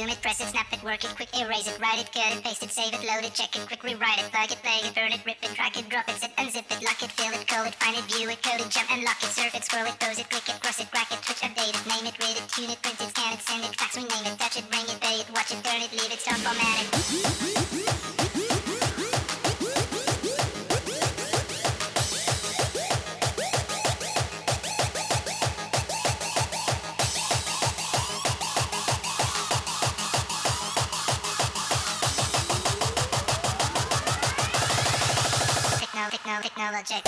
zoom it, press it, snap it, work it, quick erase it, write it, cut it, paste it, save it, load it, check it, quick rewrite it, plug it, play it, burn it, rip it, drag it, drop it, zip, unzip it, lock it, fill it, code it, find it, view it, code it, jump and lock it, surf it, scroll it, pose it, click it, cross it, crack it, twitch, update it, name it, read it, tune it, print it, scan it, send it, fax, rename it, touch it, bring it, pay it, watch it, turn it, leave it, stop, format it. Project.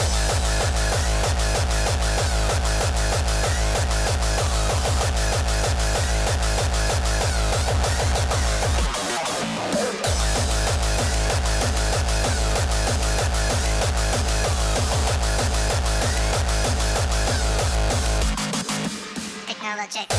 Technologic.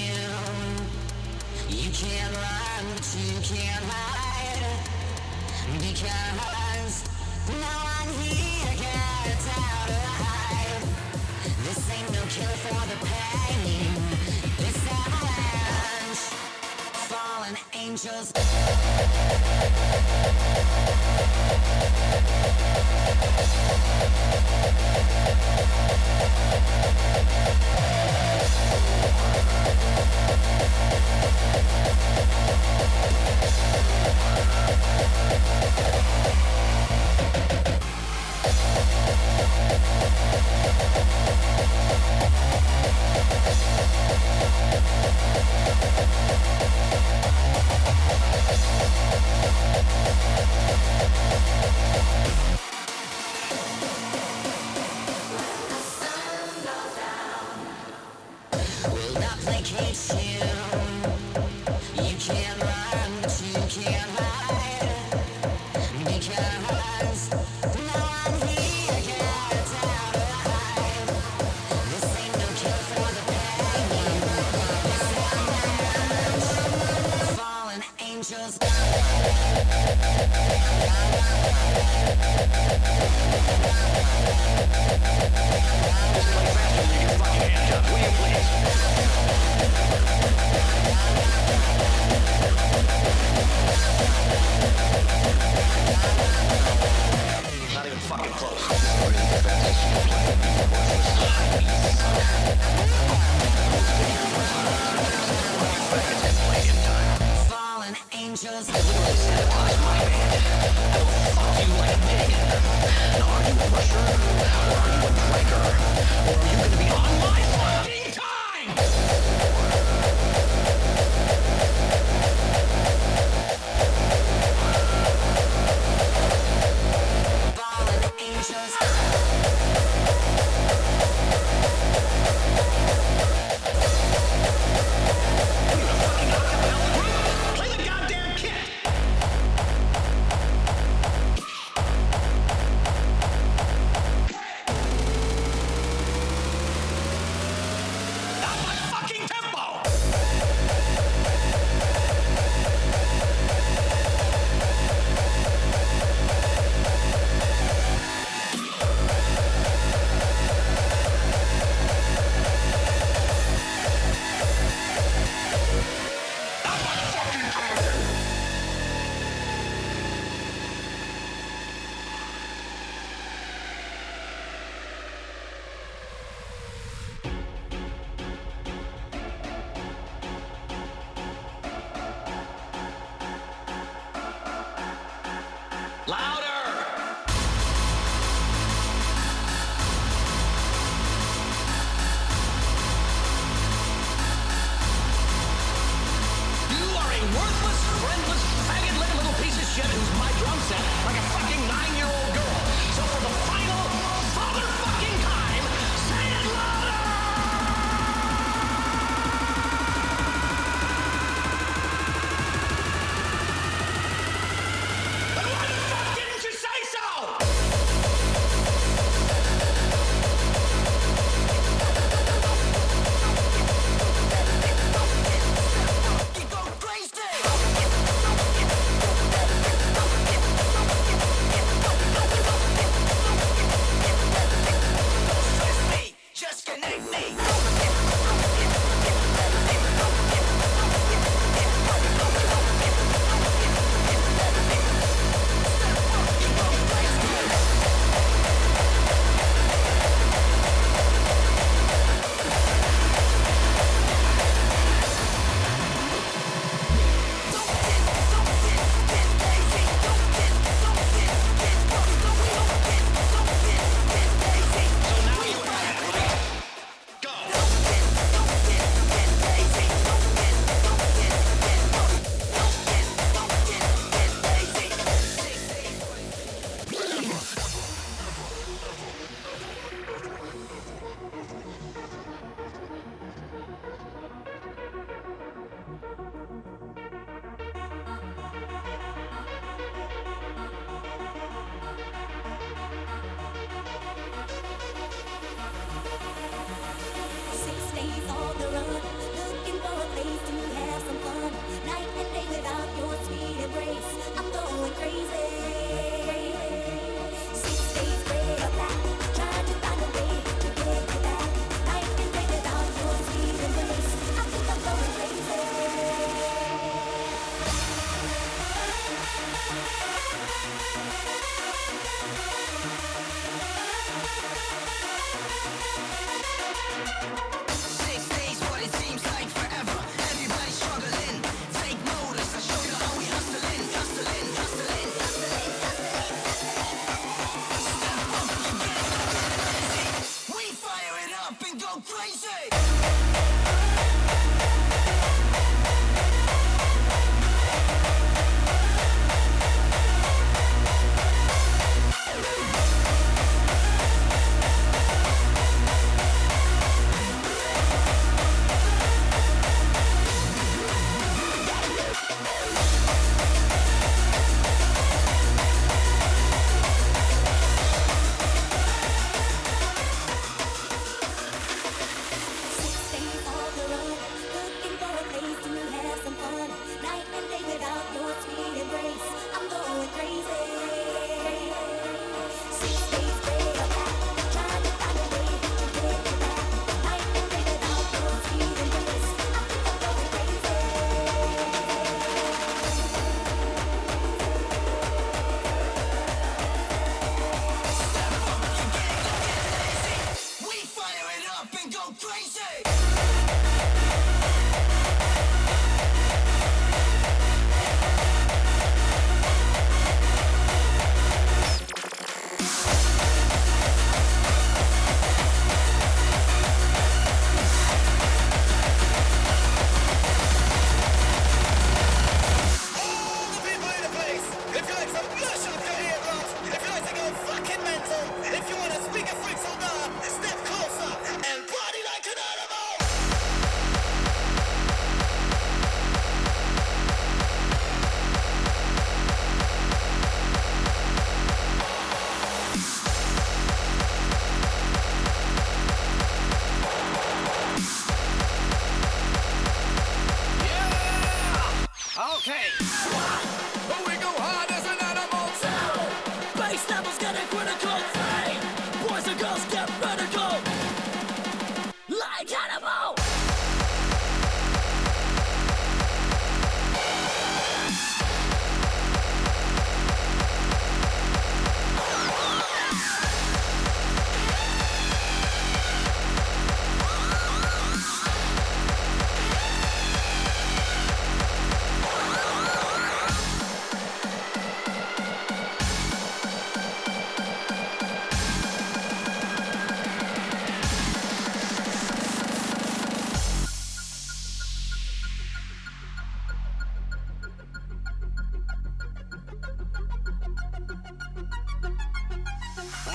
you. Can't run, but you can't hide. Because no one here gets out alive. This ain't no for the pain. strangers. デスクトップ。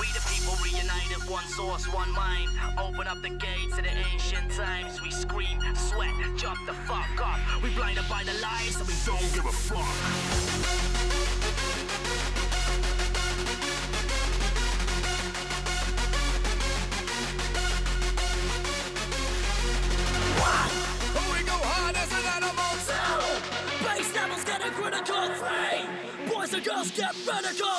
We the people reunited, one source, one mind. Open up the gates to the ancient times. We scream, sweat, jump the fuck up. We blinded by the lies, and we don't give a fuck. Boys and girls get radical.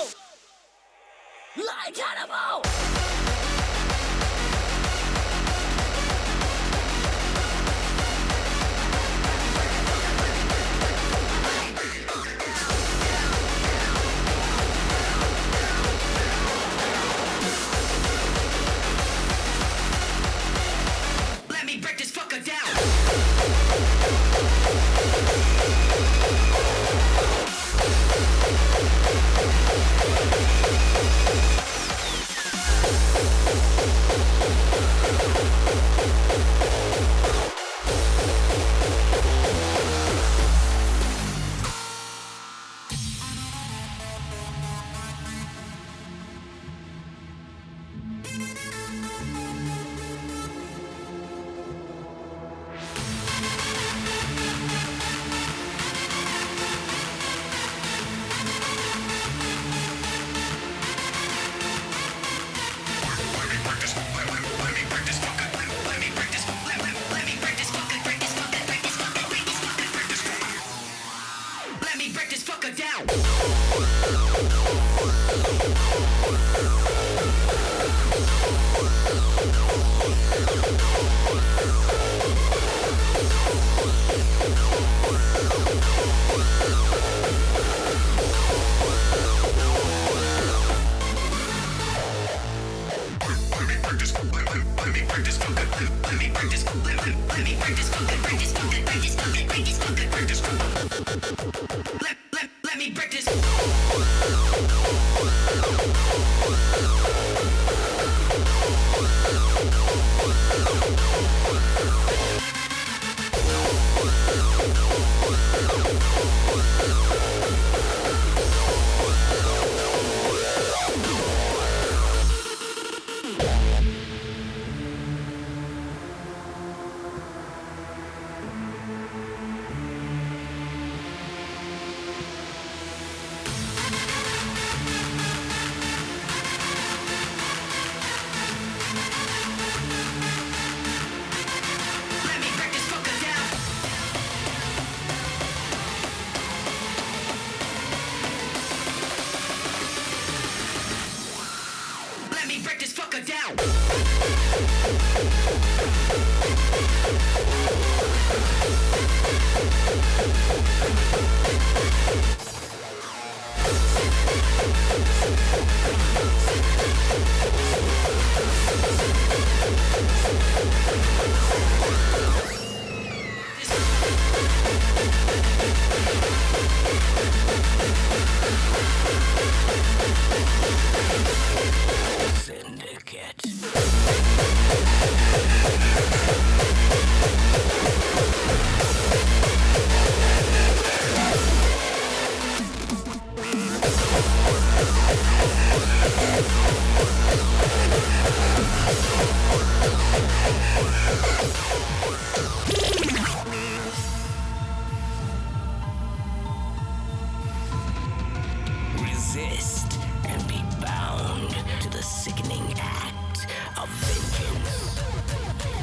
and be bound to the sickening act of vengeance.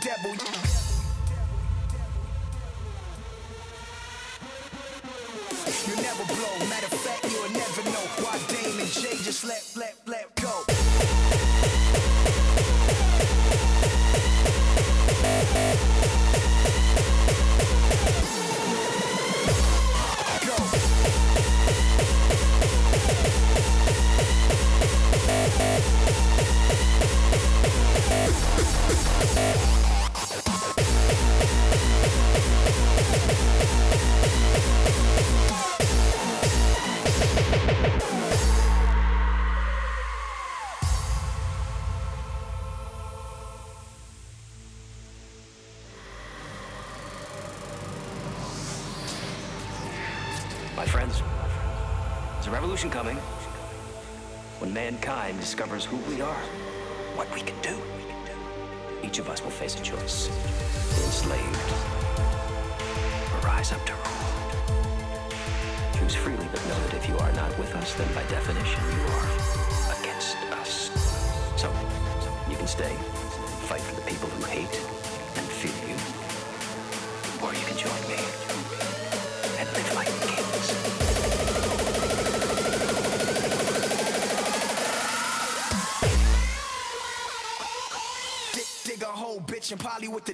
Devil.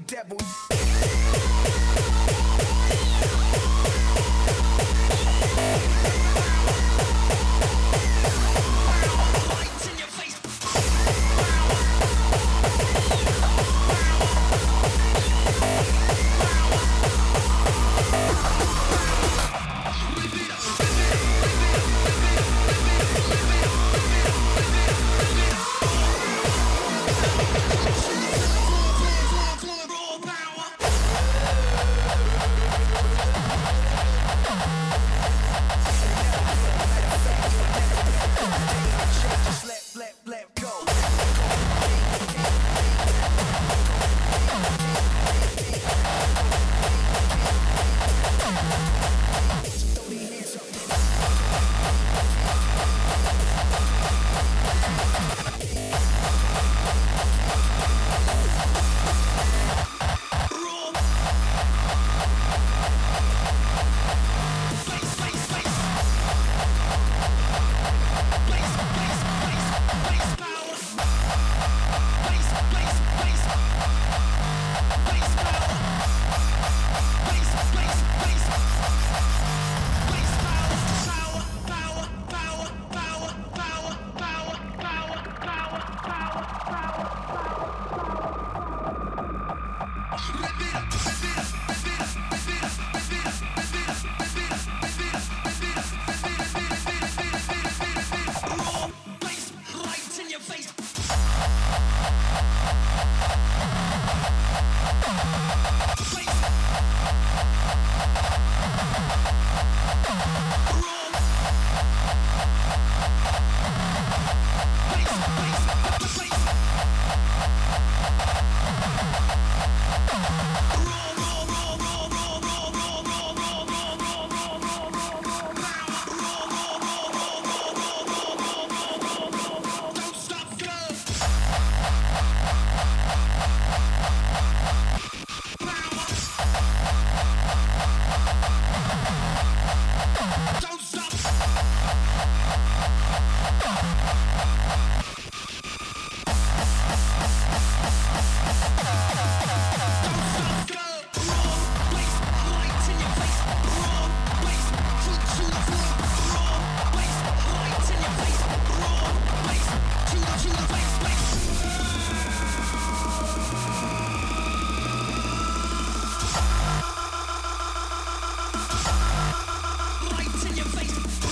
Devil.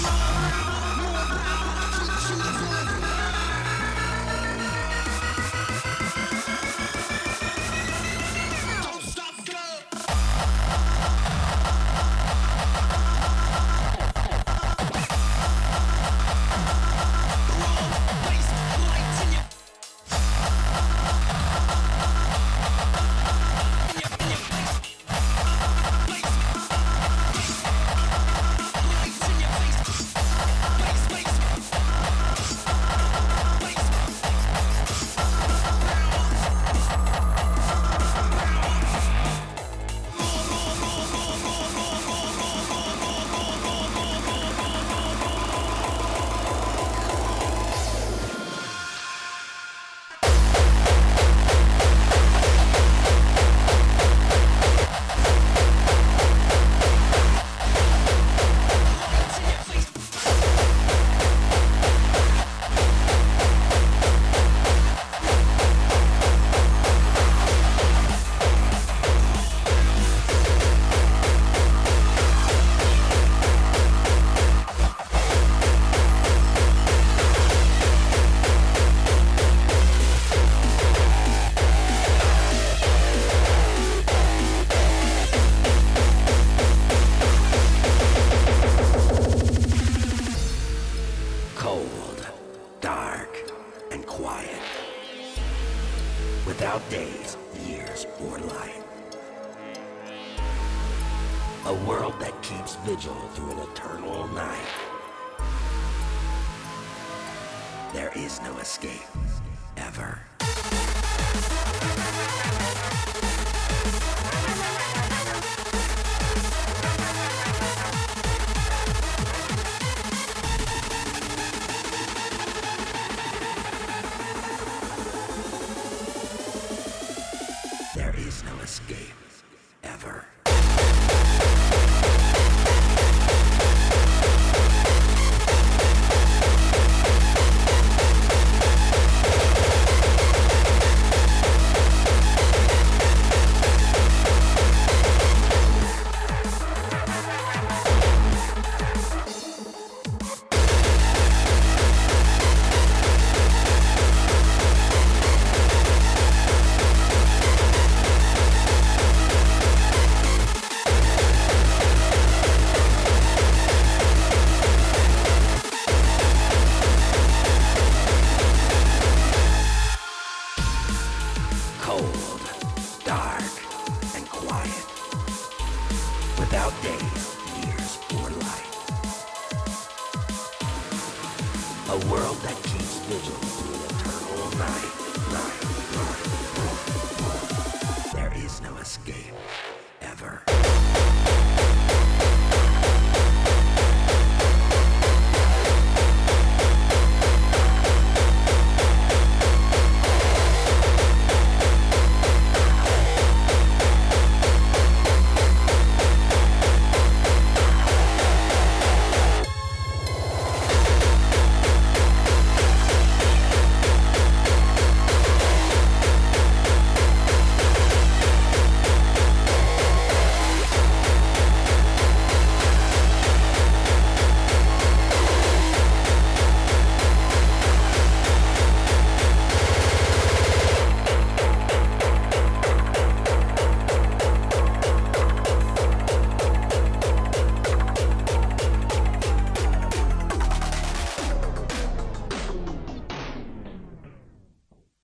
Bye.